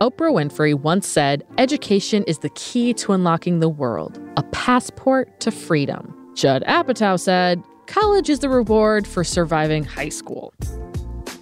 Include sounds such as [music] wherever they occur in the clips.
Oprah Winfrey once said, Education is the key to unlocking the world, a passport to freedom. Judd Apatow said, College is the reward for surviving high school.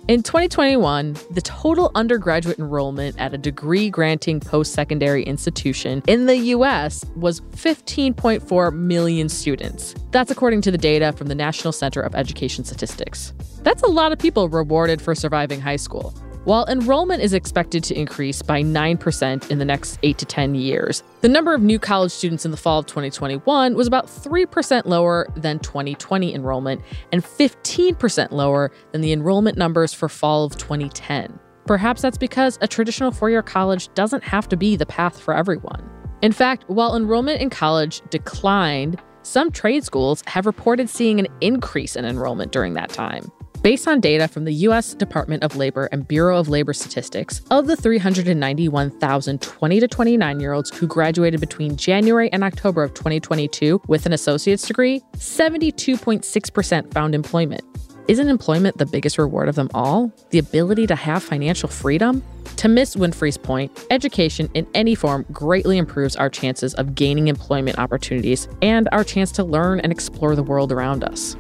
In 2021, the total undergraduate enrollment at a degree granting post secondary institution in the US was 15.4 million students. That's according to the data from the National Center of Education Statistics. That's a lot of people rewarded for surviving high school. While enrollment is expected to increase by 9% in the next 8 to 10 years, the number of new college students in the fall of 2021 was about 3% lower than 2020 enrollment and 15% lower than the enrollment numbers for fall of 2010. Perhaps that's because a traditional four year college doesn't have to be the path for everyone. In fact, while enrollment in college declined, some trade schools have reported seeing an increase in enrollment during that time. Based on data from the U.S. Department of Labor and Bureau of Labor Statistics, of the 391,000 20 to 29 year olds who graduated between January and October of 2022 with an associate's degree, 72.6% found employment. Isn't employment the biggest reward of them all? The ability to have financial freedom? To Miss Winfrey's point, education in any form greatly improves our chances of gaining employment opportunities and our chance to learn and explore the world around us.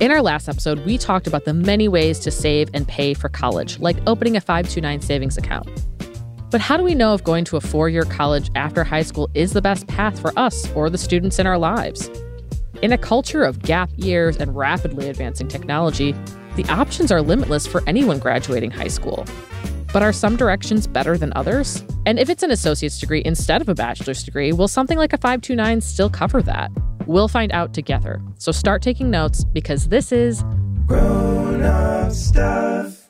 In our last episode, we talked about the many ways to save and pay for college, like opening a 529 savings account. But how do we know if going to a four year college after high school is the best path for us or the students in our lives? In a culture of gap years and rapidly advancing technology, the options are limitless for anyone graduating high school. But are some directions better than others? And if it's an associate's degree instead of a bachelor's degree, will something like a 529 still cover that? We'll find out together. So start taking notes because this is Grown Up Stuff.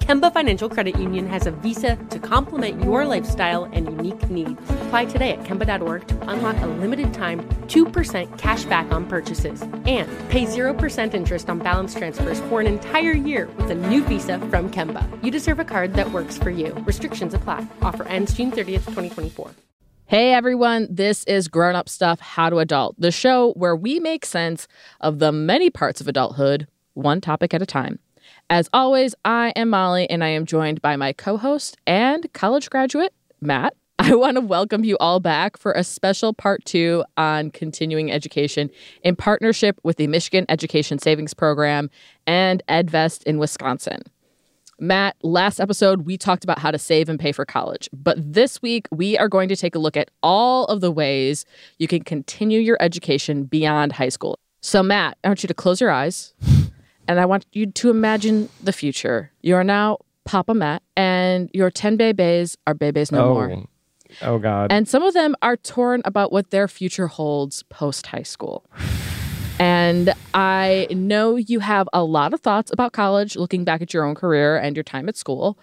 Kemba Financial Credit Union has a visa to complement your lifestyle and unique needs. Apply today at Kemba.org to unlock a limited time 2% cash back on purchases and pay 0% interest on balance transfers for an entire year with a new visa from Kemba. You deserve a card that works for you. Restrictions apply. Offer ends June 30th, 2024. Hey everyone, this is Grown Up Stuff How to Adult, the show where we make sense of the many parts of adulthood, one topic at a time. As always, I am Molly and I am joined by my co host and college graduate, Matt. [laughs] I want to welcome you all back for a special part two on continuing education in partnership with the Michigan Education Savings Program and EdVest in Wisconsin. Matt, last episode, we talked about how to save and pay for college. But this week, we are going to take a look at all of the ways you can continue your education beyond high school. So, Matt, I want you to close your eyes [laughs] and I want you to imagine the future. You are now Papa Matt, and your 10 babies are babies no oh. more. Oh, God. And some of them are torn about what their future holds post high school. And I know you have a lot of thoughts about college, looking back at your own career and your time at school.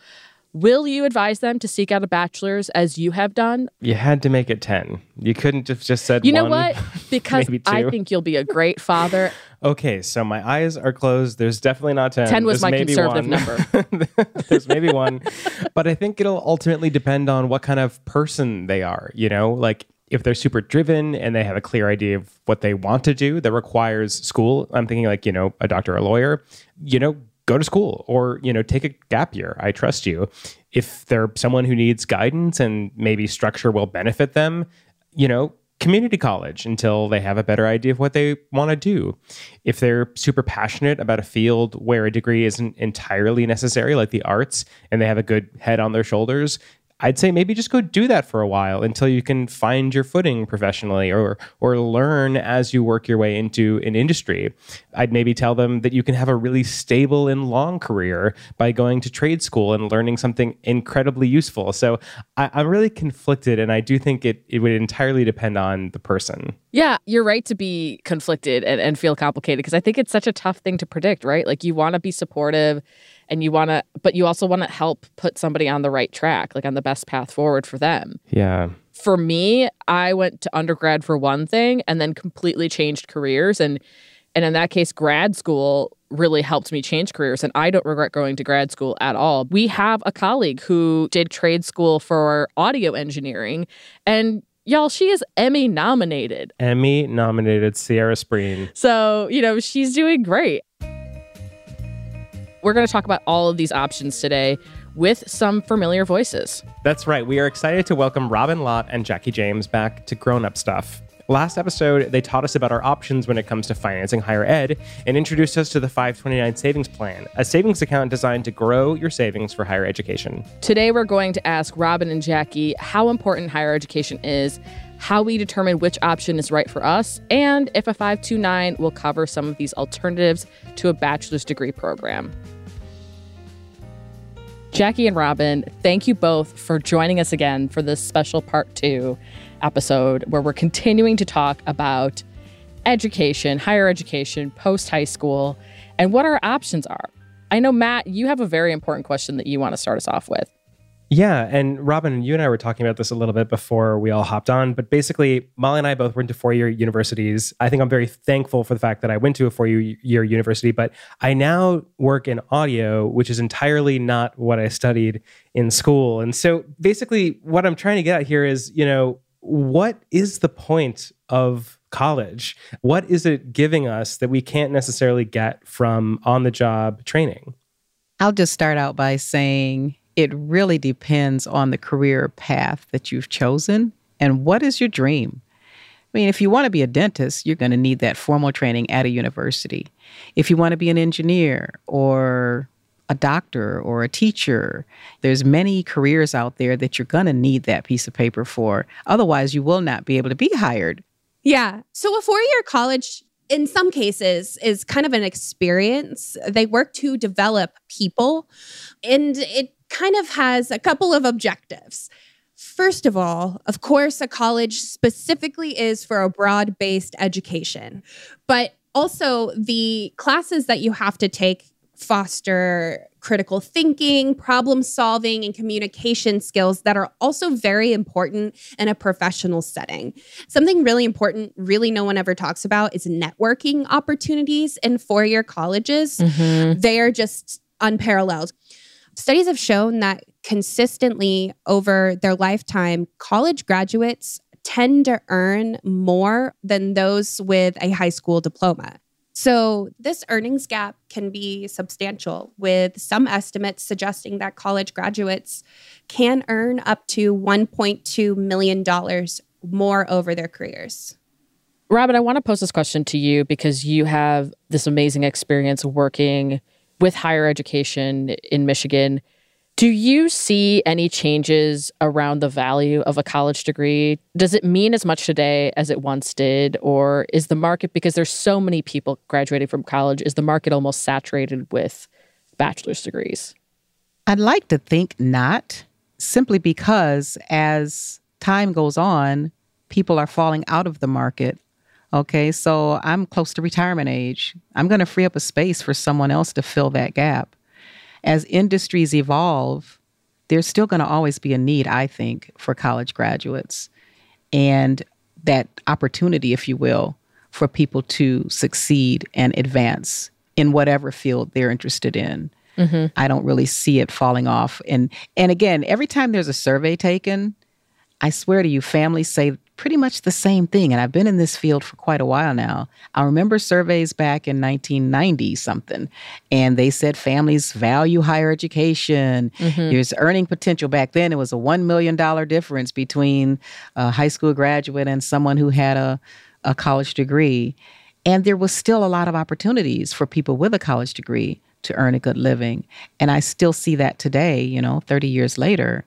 Will you advise them to seek out a bachelor's as you have done? You had to make it 10. You couldn't have just said You know one, what? [laughs] Because I think you'll be a great father. [laughs] Okay, so my eyes are closed. There's definitely not 10. 10 was There's my maybe conservative one. number. [laughs] There's maybe one. But I think it'll ultimately depend on what kind of person they are, you know? Like if they're super driven and they have a clear idea of what they want to do that requires school, I'm thinking like, you know, a doctor or a lawyer, you know, go to school or you know take a gap year i trust you if they're someone who needs guidance and maybe structure will benefit them you know community college until they have a better idea of what they want to do. If they're super passionate about a field where a degree isn't entirely necessary, like the arts, and they have a good head on their shoulders, I'd say maybe just go do that for a while until you can find your footing professionally or or learn as you work your way into an industry. I'd maybe tell them that you can have a really stable and long career by going to trade school and learning something incredibly useful. So I, am really conflicted and I do think it, it would entirely depend on the person. Yeah, you're right to be conflicted and, and feel complicated because I think it's such a tough thing to predict, right? Like you want to be supportive and you want to but you also want to help put somebody on the right track like on the best path forward for them yeah for me i went to undergrad for one thing and then completely changed careers and and in that case grad school really helped me change careers and i don't regret going to grad school at all we have a colleague who did trade school for audio engineering and Y'all, she is Emmy nominated. Emmy nominated Sierra Spreen. So, you know, she's doing great. We're going to talk about all of these options today with some familiar voices. That's right. We are excited to welcome Robin Lott and Jackie James back to Grown Up Stuff. Last episode, they taught us about our options when it comes to financing higher ed and introduced us to the 529 Savings Plan, a savings account designed to grow your savings for higher education. Today, we're going to ask Robin and Jackie how important higher education is, how we determine which option is right for us, and if a 529 will cover some of these alternatives to a bachelor's degree program. Jackie and Robin, thank you both for joining us again for this special part two episode where we're continuing to talk about education, higher education, post high school, and what our options are. I know, Matt, you have a very important question that you want to start us off with. Yeah. And Robin, you and I were talking about this a little bit before we all hopped on. But basically, Molly and I both went to four year universities. I think I'm very thankful for the fact that I went to a four year university, but I now work in audio, which is entirely not what I studied in school. And so basically, what I'm trying to get at here is, you know, what is the point of college? What is it giving us that we can't necessarily get from on the job training? I'll just start out by saying it really depends on the career path that you've chosen and what is your dream. I mean, if you want to be a dentist, you're going to need that formal training at a university. If you want to be an engineer or a doctor or a teacher, there's many careers out there that you're going to need that piece of paper for. Otherwise, you will not be able to be hired. Yeah. So a four-year college in some cases is kind of an experience. They work to develop people and it kind of has a couple of objectives. First of all, of course, a college specifically is for a broad based education, but also the classes that you have to take foster critical thinking, problem solving, and communication skills that are also very important in a professional setting. Something really important, really, no one ever talks about is networking opportunities in four year colleges. Mm-hmm. They are just unparalleled. Studies have shown that consistently over their lifetime, college graduates tend to earn more than those with a high school diploma. So, this earnings gap can be substantial, with some estimates suggesting that college graduates can earn up to $1.2 million more over their careers. Robin, I want to pose this question to you because you have this amazing experience working with higher education in Michigan. Do you see any changes around the value of a college degree? Does it mean as much today as it once did? Or is the market, because there's so many people graduating from college, is the market almost saturated with bachelor's degrees? I'd like to think not, simply because as time goes on, people are falling out of the market Okay, so I'm close to retirement age. I'm going to free up a space for someone else to fill that gap. As industries evolve, there's still going to always be a need, I think, for college graduates and that opportunity, if you will, for people to succeed and advance in whatever field they're interested in. Mm-hmm. I don't really see it falling off. And and again, every time there's a survey taken, I swear to you, families say pretty much the same thing. And I've been in this field for quite a while now. I remember surveys back in 1990 something, and they said families value higher education. Mm-hmm. There's earning potential. Back then, it was a $1 million difference between a high school graduate and someone who had a, a college degree. And there was still a lot of opportunities for people with a college degree to earn a good living. And I still see that today, you know, 30 years later,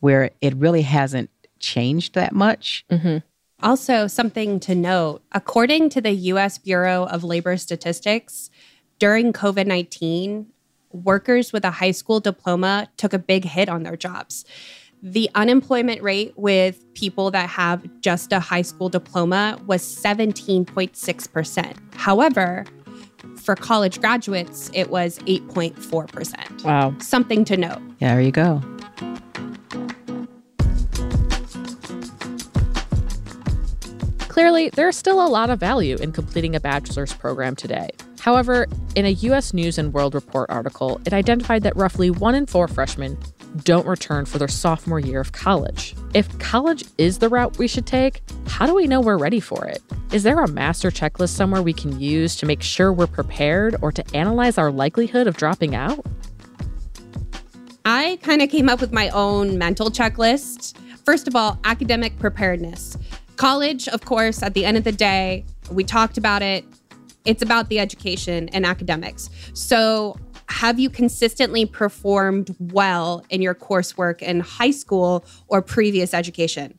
where it really hasn't changed that much. Mm-hmm. Also, something to note according to the US Bureau of Labor Statistics, during COVID 19, workers with a high school diploma took a big hit on their jobs. The unemployment rate with people that have just a high school diploma was 17.6%. However, for college graduates, it was 8.4%. Wow. Something to note. There you go. Clearly, there's still a lot of value in completing a bachelor's program today. However, in a US News and World Report article, it identified that roughly one in four freshmen don't return for their sophomore year of college. If college is the route we should take, how do we know we're ready for it? Is there a master checklist somewhere we can use to make sure we're prepared or to analyze our likelihood of dropping out? I kind of came up with my own mental checklist. First of all, academic preparedness. College, of course, at the end of the day, we talked about it. It's about the education and academics. So, have you consistently performed well in your coursework in high school or previous education?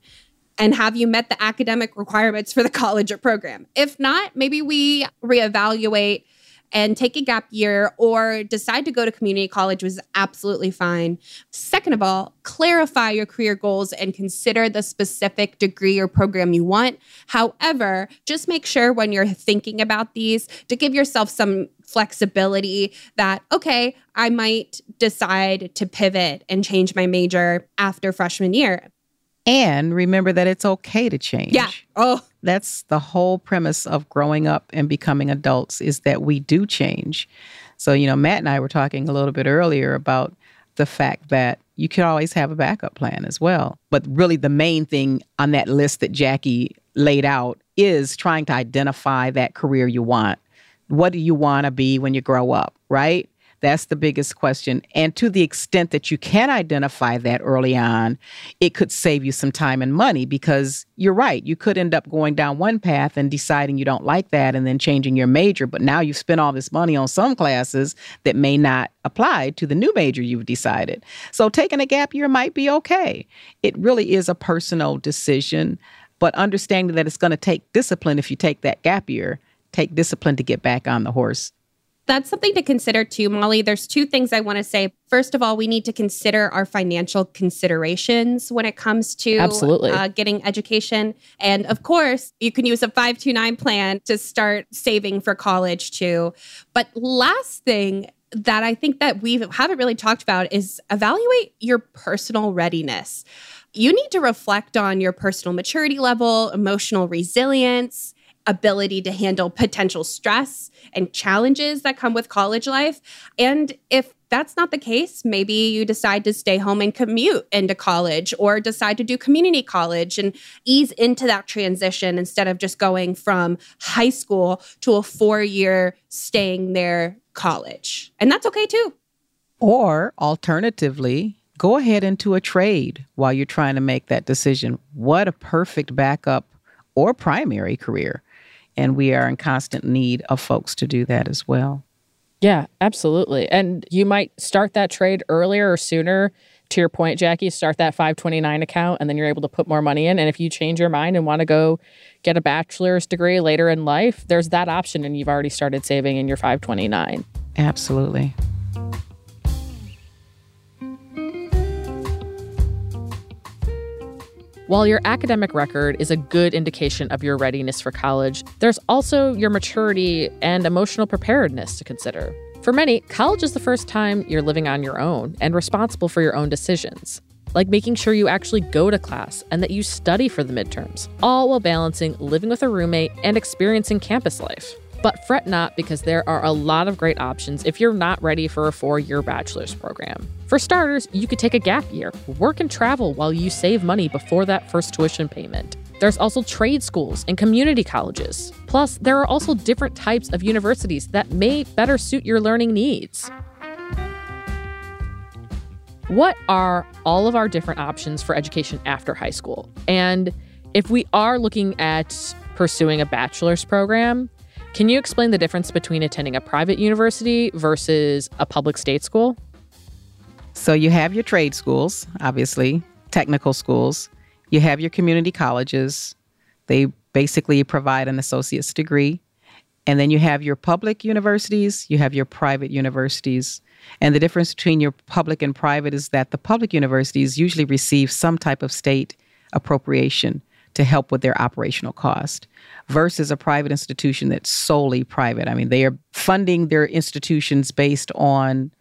And have you met the academic requirements for the [laughs] college or program? If not, maybe we reevaluate and take a gap year or decide to go to community college was absolutely fine. Second of all, clarify your career goals and consider the specific degree or program you want. However, just make sure when you're thinking about these to give yourself some flexibility that, okay, I might decide to pivot and change my major after freshman year. And remember that it's okay to change. Yeah. Oh, That's the whole premise of growing up and becoming adults is that we do change. So, you know, Matt and I were talking a little bit earlier about the fact that you could always have a backup plan as well. But really, the main thing on that list that Jackie laid out is trying to identify that career you want. What do you want to be when you grow up, right? That's the biggest question. And to the extent that you can identify that early on, it could save you some time and money because you're right. You could end up going down one path and deciding you don't like that and then changing your major. But now you've spent all this money on some classes that may not apply to the new major you've decided. So taking a gap year might be okay. It really is a personal decision, but understanding that it's going to take discipline if you take that gap year, take discipline to get back on the horse. That's something to consider too, Molly. There's two things I want to say. First of all, we need to consider our financial considerations when it comes to Absolutely. Uh, getting education. And of course, you can use a 529 plan to start saving for college too. But last thing that I think that we haven't really talked about is evaluate your personal readiness. You need to reflect on your personal maturity level, emotional resilience, ability to handle potential stress and challenges that come with college life. And if that's not the case, maybe you decide to stay home and commute into college or decide to do community college and ease into that transition instead of just going from high school to a four year staying there college. And that's okay too. Or alternatively, go ahead into a trade while you're trying to make that decision. What a perfect backup or primary career. And we are in constant need of folks to do that as well. Yeah, absolutely. And you might start that trade earlier or sooner. To your point, Jackie, start that 529 account and then you're able to put more money in. And if you change your mind and want to go get a bachelor's degree later in life, there's that option and you've already started saving in your 529. Absolutely. While your academic record is a good indication of your readiness for college, there's also your maturity and emotional preparedness to consider. For many, college is the first time you're living on your own and responsible for your own decisions, like making sure you actually go to class and that you study for the midterms, all while balancing living with a roommate and experiencing campus life. But fret not because there are a lot of great options if you're not ready for a four year bachelor's program. For starters, you could take a gap year, work and travel while you save money before that first tuition payment. There's also trade schools and community colleges. Plus, there are also different types of universities that may better suit your learning needs. What are all of our different options for education after high school? And if we are looking at pursuing a bachelor's program, can you explain the difference between attending a private university versus a public state school? So you have your trade schools, obviously, technical schools. You have your community colleges. They basically provide an associate's degree. And then you have your public universities, you have your private universities. And the difference between your public and private is that the public universities usually receive some type of state appropriation to help with their operational cost versus a private institution that's solely private. I mean, they are funding their institutions based on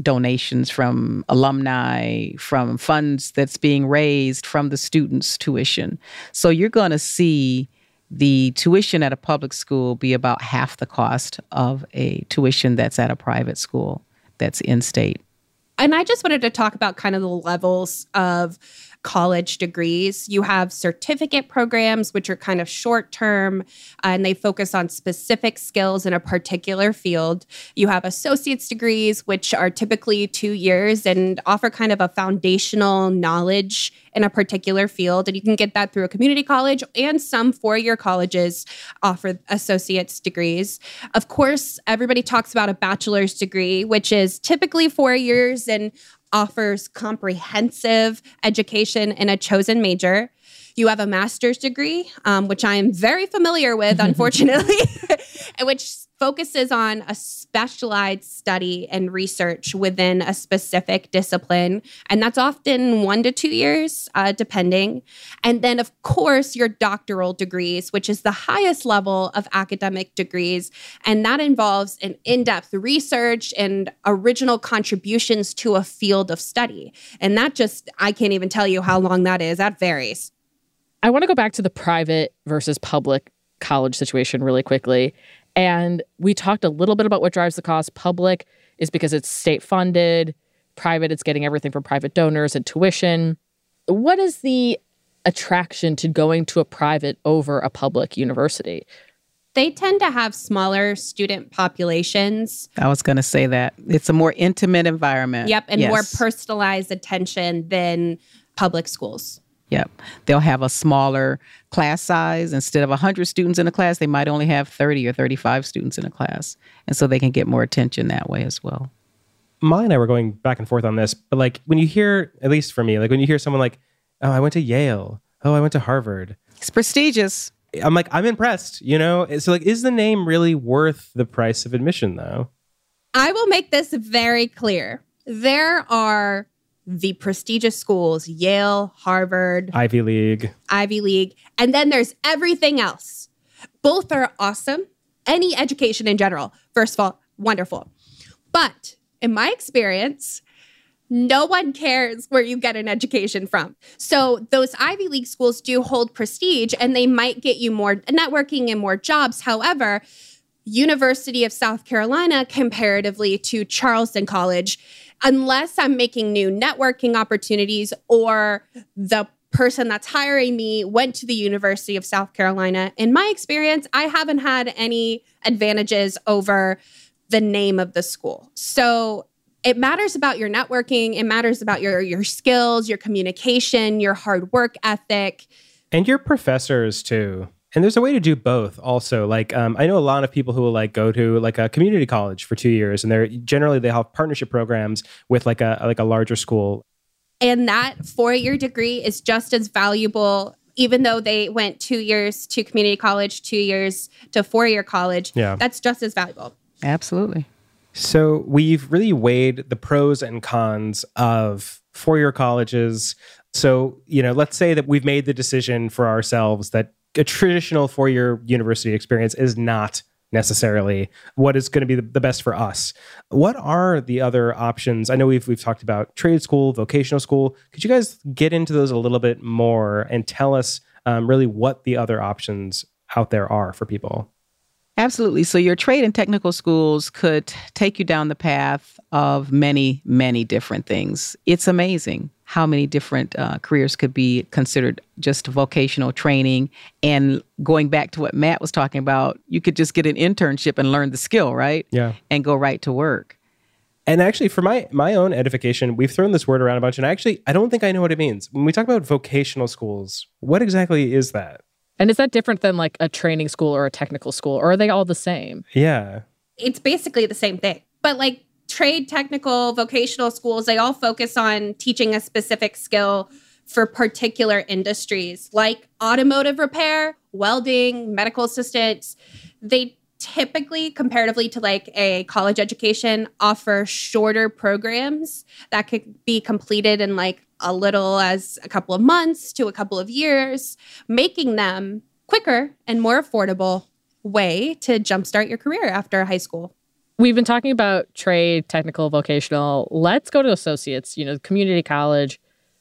donations from alumni, from funds that's being raised from the students' tuition. So you're going to see the tuition at a public school be about half the cost of a tuition that's at a private school that's in state. And I just wanted to talk about kind of the levels of college degrees. You have certificate programs, which are kind of short term uh, and they focus on specific skills in a particular field. You have associate's degrees, which are typically two years and offer kind of a foundational knowledge in a particular field. And you can get that through a community college, and some four year colleges offer associate's degrees. Of course, everybody talks about a bachelor's degree, which is typically four years and offers comprehensive education in a chosen major. You have a master's degree, um, which I am very familiar with, [laughs] unfortunately, and [laughs] which focuses on a specialized study and research within a specific discipline. And that's often one to two years, uh, depending. And then, of course, your doctoral degrees, which is the highest level of academic degrees. And that involves an in depth research and original contributions to a field of study. And that just, I can't even tell you how long that is. That varies. I want to go back to the private versus public college situation really quickly. And we talked a little bit about what drives the cost. Public is because it's state funded, private, it's getting everything from private donors and tuition. What is the attraction to going to a private over a public university? They tend to have smaller student populations. I was going to say that. It's a more intimate environment. Yep, and yes. more personalized attention than public schools. Yep. They'll have a smaller class size. Instead of 100 students in a class, they might only have 30 or 35 students in a class. And so they can get more attention that way as well. Molly and I were going back and forth on this, but like when you hear, at least for me, like when you hear someone like, oh, I went to Yale, oh, I went to Harvard. It's prestigious. I'm like, I'm impressed, you know? So, like, is the name really worth the price of admission, though? I will make this very clear. There are the prestigious schools Yale, Harvard, Ivy League. Ivy League. And then there's everything else. Both are awesome. Any education in general, first of all, wonderful. But in my experience, no one cares where you get an education from. So those Ivy League schools do hold prestige and they might get you more networking and more jobs. However, University of South Carolina comparatively to Charleston College unless I'm making new networking opportunities or the person that's hiring me went to the University of South Carolina. In my experience, I haven't had any advantages over the name of the school. So it matters about your networking, it matters about your your skills, your communication, your hard work ethic, and your professors too. And there's a way to do both also. Like um, I know a lot of people who will like go to like a community college for two years and they're generally they have partnership programs with like a like a larger school. And that four-year degree is just as valuable even though they went two years to community college, two years to four-year college. Yeah. That's just as valuable. Absolutely. So we've really weighed the pros and cons of four-year colleges. So, you know, let's say that we've made the decision for ourselves that a traditional four year university experience is not necessarily what is going to be the, the, best for us. What are the other options? I know we've we've talked about trade school, vocational school. Could you guys get into those a little bit more and tell us um, really what the other options out there are for people? Absolutely. So your trade and technical schools could take you down the path of many, many different things. It's amazing how many different uh, careers could be considered just vocational training. And going back to what Matt was talking about, you could just get an internship and learn the skill, right? Yeah. And go right to work. And actually, for my my own edification, we've thrown this word around a bunch, and actually, I don't think I know what it means. When we talk about vocational schools, what exactly is that? And is that different than like a training school or a technical school, or are they all the same? Yeah. It's basically the same thing. But like trade, technical, vocational schools, they all focus on teaching a specific skill for particular industries like automotive repair, welding, medical assistants. They typically comparatively to like a college education offer shorter programs that could be completed in like a little as a couple of months to a couple of years making them quicker and more affordable way to jumpstart your career after high school We've been talking about trade, technical, vocational. Let's go to associates, you know, community college.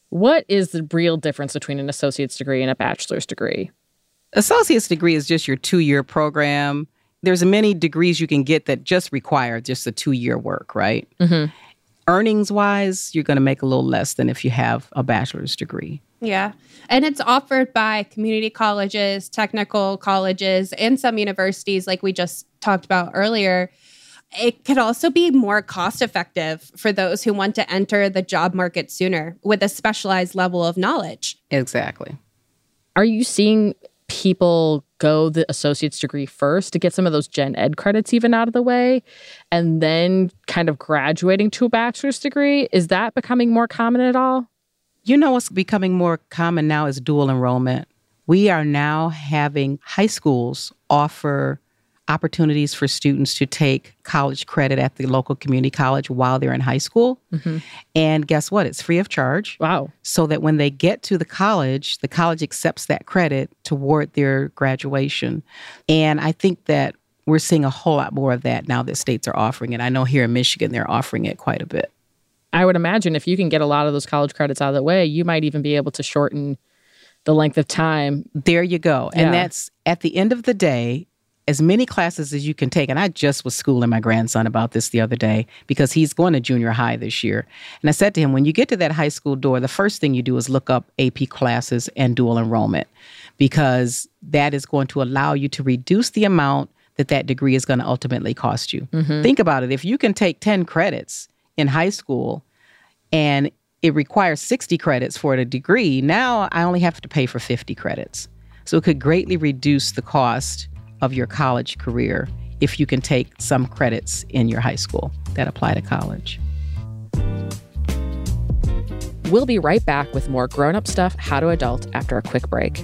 What is the real difference between an associate's degree and a bachelor's degree? Associate's degree is just your two year program. There's many degrees you can get that just require just a two year work, right? Mm-hmm. Earnings wise, you're going to make a little less than if you have a bachelor's degree. Yeah. And it's offered by community colleges, technical colleges, and some universities, like we just talked about earlier. It could also be more cost effective for those who want to enter the job market sooner with a specialized level of knowledge. Exactly. Are you seeing people go the associate's degree first to get some of those gen ed credits even out of the way and then kind of graduating to a bachelor's degree? Is that becoming more common at all? You know what's becoming more common now is dual enrollment. We are now having high schools offer opportunities for students to take college credit at the local community college while they're in high school. Mm-hmm. And guess what? It's free of charge. Wow. So that when they get to the college, the college accepts that credit toward their graduation. And I think that we're seeing a whole lot more of that now that states are offering it. I know here in Michigan, they're offering it quite a bit. I would imagine if you can get a lot of those college credits out of the way, you might even be able to shorten the length of time. There you go. Yeah. And that's at the end of the day, as many classes as you can take. And I just was schooling my grandson about this the other day because he's going to junior high this year. And I said to him, when you get to that high school door, the first thing you do is look up AP classes and dual enrollment because that is going to allow you to reduce the amount that that degree is going to ultimately cost you. Mm-hmm. Think about it. If you can take 10 credits in high school and it requires 60 credits for a degree, now I only have to pay for 50 credits. So it could greatly reduce the cost of your college career if you can take some credits in your high school that apply to college. We'll be right back with more grown up stuff, how to adult, after a quick break.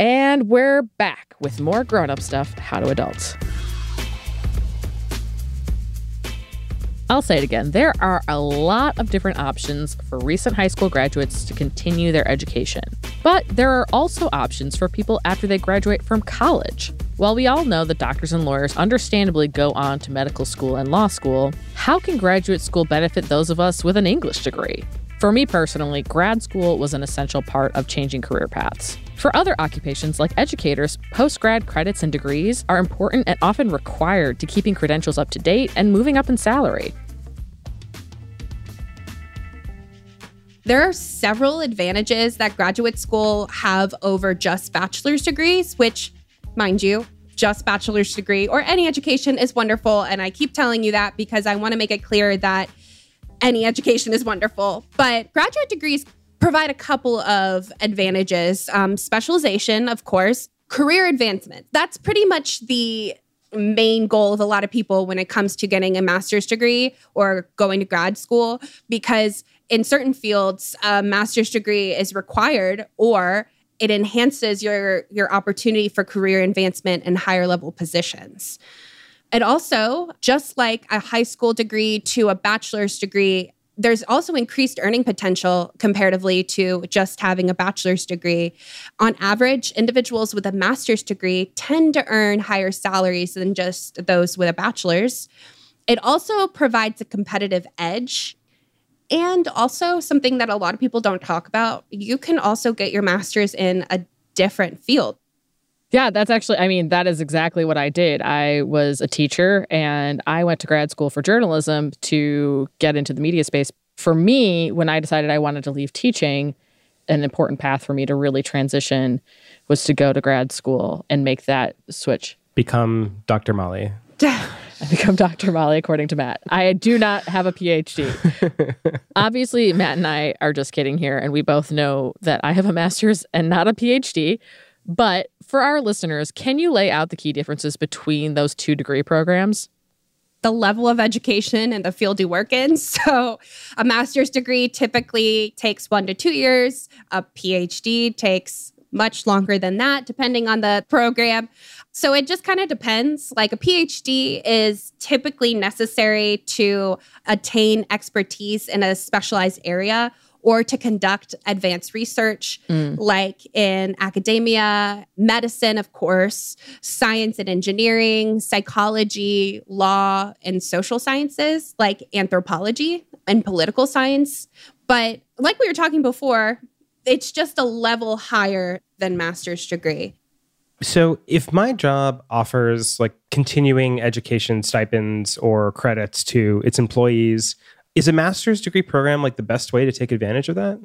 And we're back with more grown up stuff, how to adults. I'll say it again. There are a lot of different options for recent high school graduates to continue their education. But there are also options for people after they graduate from college. While we all know that doctors and lawyers understandably go on to medical school and law school, how can graduate school benefit those of us with an English degree? For me personally, grad school was an essential part of changing career paths. For other occupations like educators, post grad credits and degrees are important and often required to keeping credentials up to date and moving up in salary. There are several advantages that graduate school have over just bachelor's degrees, which, mind you, just bachelor's degree or any education is wonderful. And I keep telling you that because I want to make it clear that any education is wonderful. But graduate degrees provide a couple of advantages um, specialization, of course, career advancement. That's pretty much the main goal of a lot of people when it comes to getting a master's degree or going to grad school because in certain fields a master's degree is required or it enhances your your opportunity for career advancement and higher level positions It also, just like a high school degree to a bachelor's degree, there's also increased earning potential comparatively to just having a bachelor's degree. On average, individuals with a master's degree tend to earn higher salaries than just those with a bachelor's. It also provides a competitive edge. And also, something that a lot of people don't talk about, you can also get your master's in a different field. Yeah, that's actually, I mean, that is exactly what I did. I was a teacher and I went to grad school for journalism to get into the media space. For me, when I decided I wanted to leave teaching, an important path for me to really transition was to go to grad school and make that switch. Become Dr. Molly. [laughs] I become Dr. Molly, according to Matt. I do not have a PhD. [laughs] Obviously, Matt and I are just kidding here, and we both know that I have a master's and not a PhD. But for our listeners, can you lay out the key differences between those two degree programs? The level of education and the field you work in. [laughs] So, a master's degree typically takes one to two years, a PhD takes much longer than that, depending on the program. So, it just kind of depends. Like, a PhD is typically necessary to attain expertise in a specialized area or to conduct advanced research, mm. like in academia, medicine, of course, science and engineering, psychology, law, and social sciences, like anthropology and political science. But like we were talking before, it's just a level higher than master's degree. So, if my job offers like continuing education stipends or credits to its employees, is a master's degree program like the best way to take advantage of that?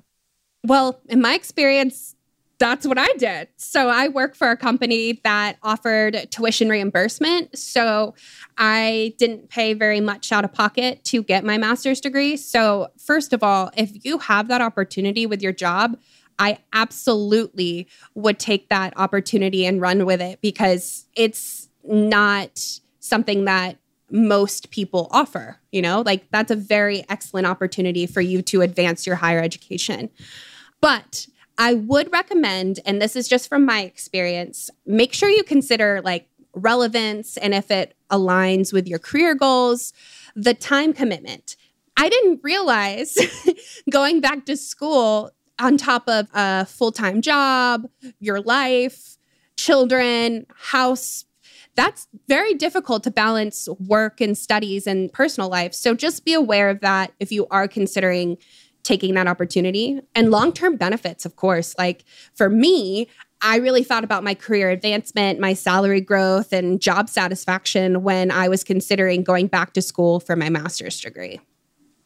Well, in my experience, that's what I did. So I work for a company that offered tuition reimbursement. So I didn't pay very much out of pocket to get my master's degree. So, first of all, if you have that opportunity with your job, I absolutely would take that opportunity and run with it because it's not something that most people offer. You know, like that's a very excellent opportunity for you to advance your higher education. But I would recommend, and this is just from my experience, make sure you consider like relevance and if it aligns with your career goals, the time commitment. I didn't realize [laughs] going back to school on top of a full time job, your life, children, house that's very difficult to balance work and studies and personal life. So just be aware of that if you are considering taking that opportunity and long term benefits, of course. Like for me, I really thought about my career advancement, my salary growth, and job satisfaction when I was considering going back to school for my master's degree.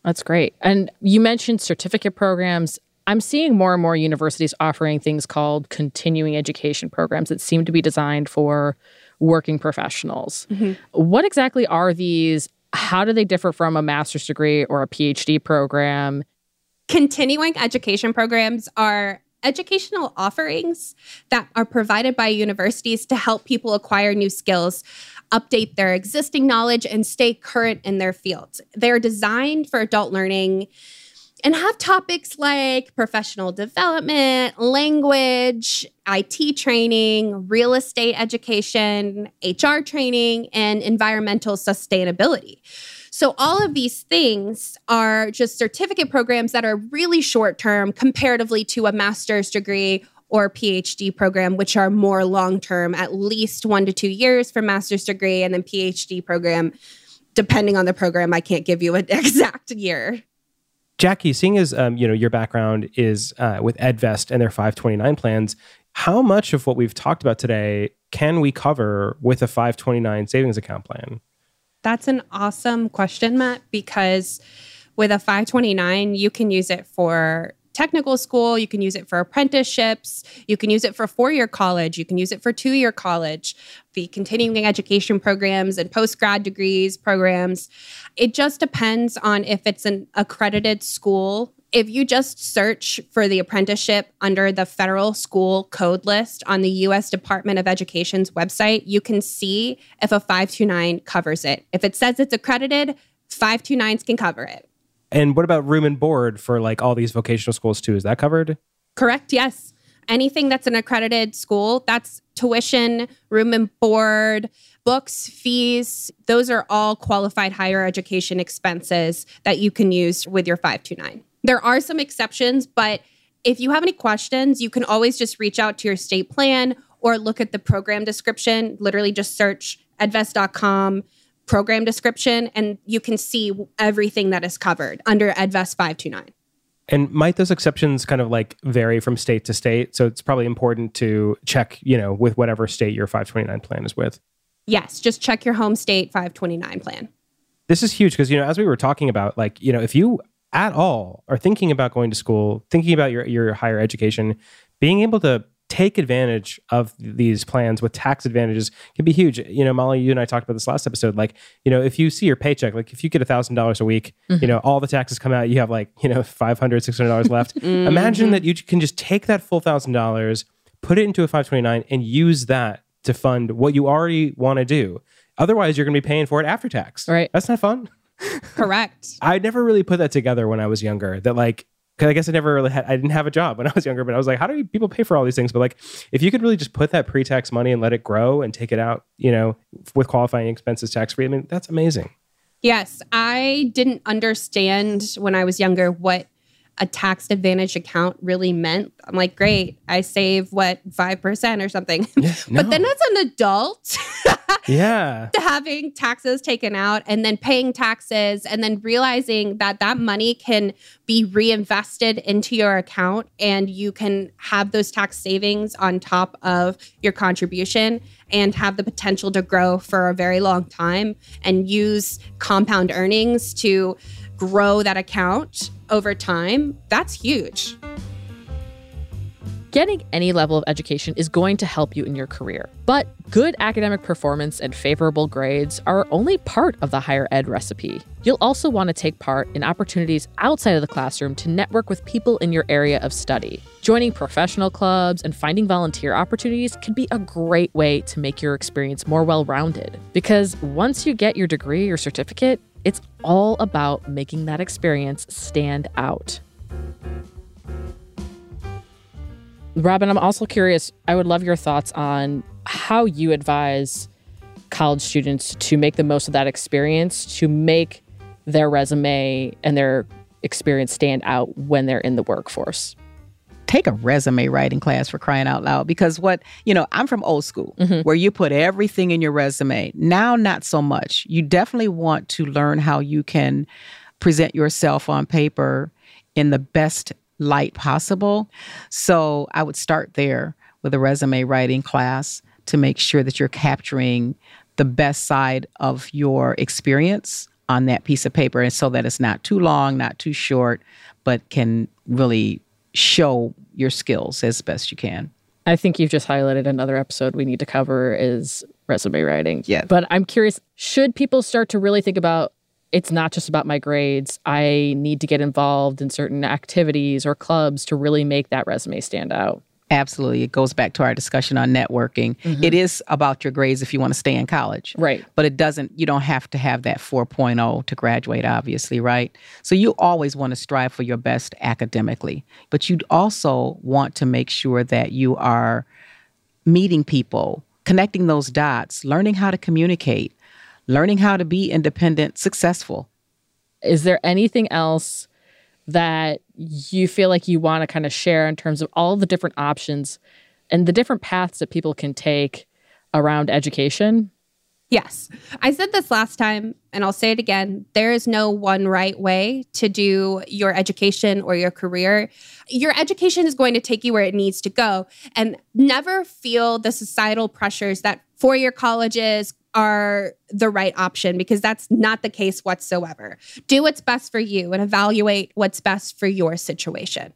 That's great. And you mentioned certificate programs. I'm seeing more and more universities offering things called continuing education programs that seem to be designed for working professionals. Mm-hmm. What exactly are these? How do they differ from a master's degree or a PhD program? Continuing education programs are educational offerings that are provided by universities to help people acquire new skills, update their existing knowledge, and stay current in their fields. They're designed for adult learning and have topics like professional development, language, IT training, real estate education, HR training, and environmental sustainability. So, all of these things are just certificate programs that are really short term comparatively to a master's degree or PhD program, which are more long term, at least one to two years for master's degree, and then PhD program. Depending on the program, I can't give you an [laughs] exact year. Jackie, seeing as um, you know your background is uh, with EdVest and their 529 plans, how much of what we've talked about today can we cover with a 529 savings account plan? That's an awesome question, Matt, because with a 529, you can use it for technical school, you can use it for apprenticeships, you can use it for four year college, you can use it for two year college, the continuing education programs and post grad degrees programs. It just depends on if it's an accredited school. If you just search for the apprenticeship under the federal school code list on the US Department of Education's website, you can see if a 529 covers it. If it says it's accredited, 529s can cover it. And what about room and board for like all these vocational schools too? Is that covered? Correct. Yes. Anything that's an accredited school, that's tuition, room and board, books, fees, those are all qualified higher education expenses that you can use with your 529. There are some exceptions, but if you have any questions, you can always just reach out to your state plan or look at the program description. Literally just search edvest.com program description and you can see everything that is covered under edvest 529. And might those exceptions kind of like vary from state to state? So it's probably important to check, you know, with whatever state your 529 plan is with. Yes, just check your home state 529 plan. This is huge because, you know, as we were talking about, like, you know, if you at all are thinking about going to school, thinking about your, your higher education, being able to take advantage of these plans with tax advantages can be huge. You know, Molly, you and I talked about this last episode. Like, you know, if you see your paycheck, like if you get a thousand dollars a week, mm-hmm. you know, all the taxes come out, you have like, you know, 500, 600 dollars left. [laughs] mm-hmm. Imagine that you can just take that full thousand dollars, put it into a 529 and use that to fund what you already want to do. Otherwise, you're going to be paying for it after tax. Right. That's not fun. Correct. [laughs] I never really put that together when I was younger. That like because I guess I never really had, I didn't have a job when I was younger, but I was like, how do people pay for all these things? But like, if you could really just put that pre tax money and let it grow and take it out, you know, with qualifying expenses tax free, I mean, that's amazing. Yes. I didn't understand when I was younger what a tax advantage account really meant. I'm like, great, I save what, 5% or something. Yeah, no. [laughs] but then as an adult, [laughs] yeah, having taxes taken out and then paying taxes and then realizing that that money can be reinvested into your account and you can have those tax savings on top of your contribution and have the potential to grow for a very long time and use compound earnings to grow that account over time, that's huge. Getting any level of education is going to help you in your career, but good academic performance and favorable grades are only part of the higher ed recipe. You'll also want to take part in opportunities outside of the classroom to network with people in your area of study. Joining professional clubs and finding volunteer opportunities can be a great way to make your experience more well rounded. Because once you get your degree or certificate, it's all about making that experience stand out. Robin, I'm also curious. I would love your thoughts on how you advise college students to make the most of that experience, to make their resume and their experience stand out when they're in the workforce take a resume writing class for crying out loud because what you know i'm from old school mm-hmm. where you put everything in your resume now not so much you definitely want to learn how you can present yourself on paper in the best light possible so i would start there with a resume writing class to make sure that you're capturing the best side of your experience on that piece of paper and so that it's not too long not too short but can really show your skills as best you can. I think you've just highlighted another episode we need to cover is resume writing. Yeah. But I'm curious, should people start to really think about it's not just about my grades. I need to get involved in certain activities or clubs to really make that resume stand out. Absolutely. It goes back to our discussion on networking. Mm-hmm. It is about your grades if you want to stay in college. Right. But it doesn't, you don't have to have that 4.0 to graduate, obviously, right? So you always want to strive for your best academically. But you also want to make sure that you are meeting people, connecting those dots, learning how to communicate, learning how to be independent, successful. Is there anything else? that you feel like you want to kind of share in terms of all the different options and the different paths that people can take around education? Yes. I said this last time and I'll say it again. There is no one right way to do your education or your career. Your education is going to take you where it needs to go. And never feel the societal pressures that four year colleges, are the right option because that's not the case whatsoever. Do what's best for you and evaluate what's best for your situation.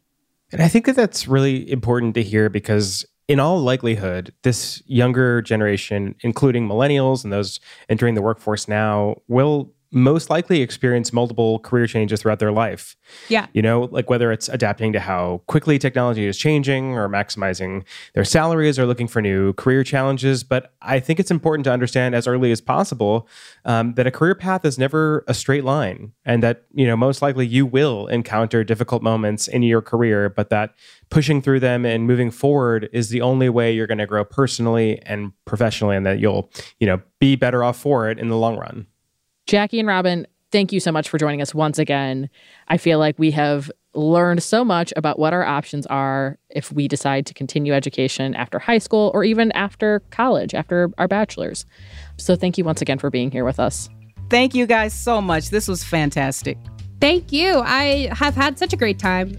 And I think that that's really important to hear because, in all likelihood, this younger generation, including millennials and those entering the workforce now, will most likely experience multiple career changes throughout their life. Yeah. You know, like whether it's adapting to how quickly technology is changing or maximizing their salaries or looking for new career challenges. But I think it's important to understand as early as possible um, that a career path is never a straight line and that, you know, most likely you will encounter difficult moments in your career, but that pushing through them and moving forward is the only way you're going to grow personally and professionally and that you'll, you know, be better off for it in the long run. Jackie and Robin, thank you so much for joining us once again. I feel like we have learned so much about what our options are if we decide to continue education after high school or even after college, after our bachelor's. So thank you once again for being here with us. Thank you guys so much. This was fantastic. Thank you. I have had such a great time.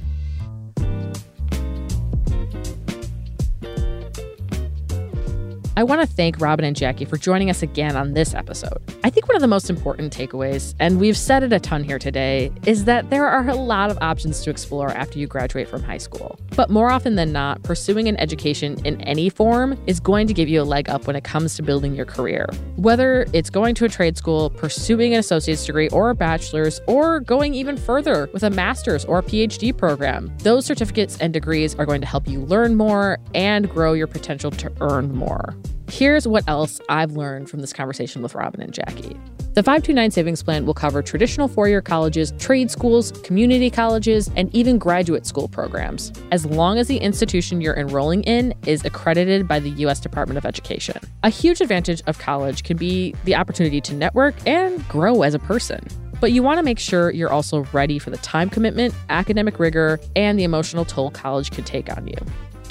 I want to thank Robin and Jackie for joining us again on this episode. I think one of the most important takeaways, and we've said it a ton here today, is that there are a lot of options to explore after you graduate from high school. But more often than not, pursuing an education in any form is going to give you a leg up when it comes to building your career. Whether it's going to a trade school, pursuing an associate's degree or a bachelor's, or going even further with a master's or a PhD program, those certificates and degrees are going to help you learn more and grow your potential to earn more. Here's what else I've learned from this conversation with Robin and Jackie. The 529 Savings Plan will cover traditional four year colleges, trade schools, community colleges, and even graduate school programs, as long as the institution you're enrolling in is accredited by the U.S. Department of Education. A huge advantage of college can be the opportunity to network and grow as a person. But you want to make sure you're also ready for the time commitment, academic rigor, and the emotional toll college can take on you.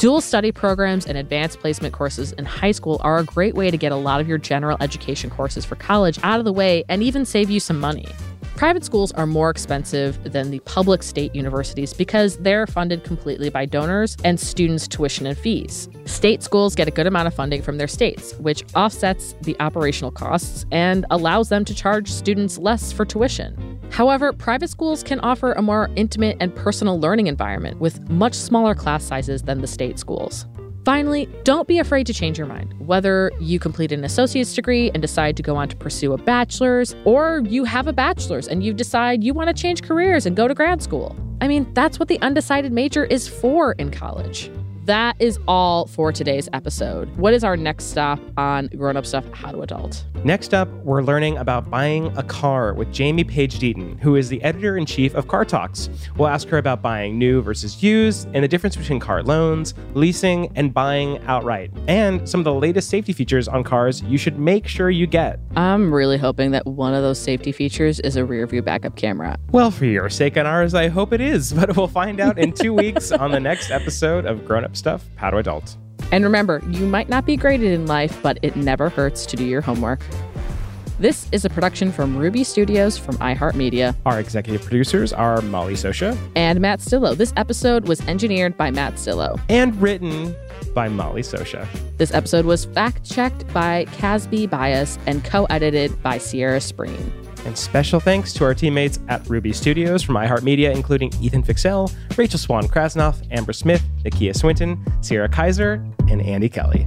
Dual study programs and advanced placement courses in high school are a great way to get a lot of your general education courses for college out of the way and even save you some money. Private schools are more expensive than the public state universities because they're funded completely by donors and students' tuition and fees. State schools get a good amount of funding from their states, which offsets the operational costs and allows them to charge students less for tuition. However, private schools can offer a more intimate and personal learning environment with much smaller class sizes than the state schools. Finally, don't be afraid to change your mind. Whether you complete an associate's degree and decide to go on to pursue a bachelor's, or you have a bachelor's and you decide you want to change careers and go to grad school. I mean, that's what the undecided major is for in college. That is all for today's episode. What is our next stop on Grown Up Stuff How to Adult? Next up, we're learning about buying a car with Jamie Page Deaton, who is the editor in chief of Car Talks. We'll ask her about buying new versus used and the difference between car loans, leasing, and buying outright, and some of the latest safety features on cars you should make sure you get. I'm really hoping that one of those safety features is a rear view backup camera. Well, for your sake and ours, I hope it is, [laughs] but we'll find out in two [laughs] weeks on the next episode of Grown Up Stuff How to Adult. And remember, you might not be graded in life, but it never hurts to do your homework. This is a production from Ruby Studios from iHeartMedia Our executive producers are Molly Sosha and Matt Stillo. This episode was engineered by Matt Stillo. and written by Molly Sosha. This episode was fact checked by Casby Bias and co edited by Sierra Spreen. And special thanks to our teammates at Ruby Studios from iHeartMedia, including Ethan Fixell, Rachel Swan Krasnoff, Amber Smith, Nakia Swinton, Sierra Kaiser, and Andy Kelly.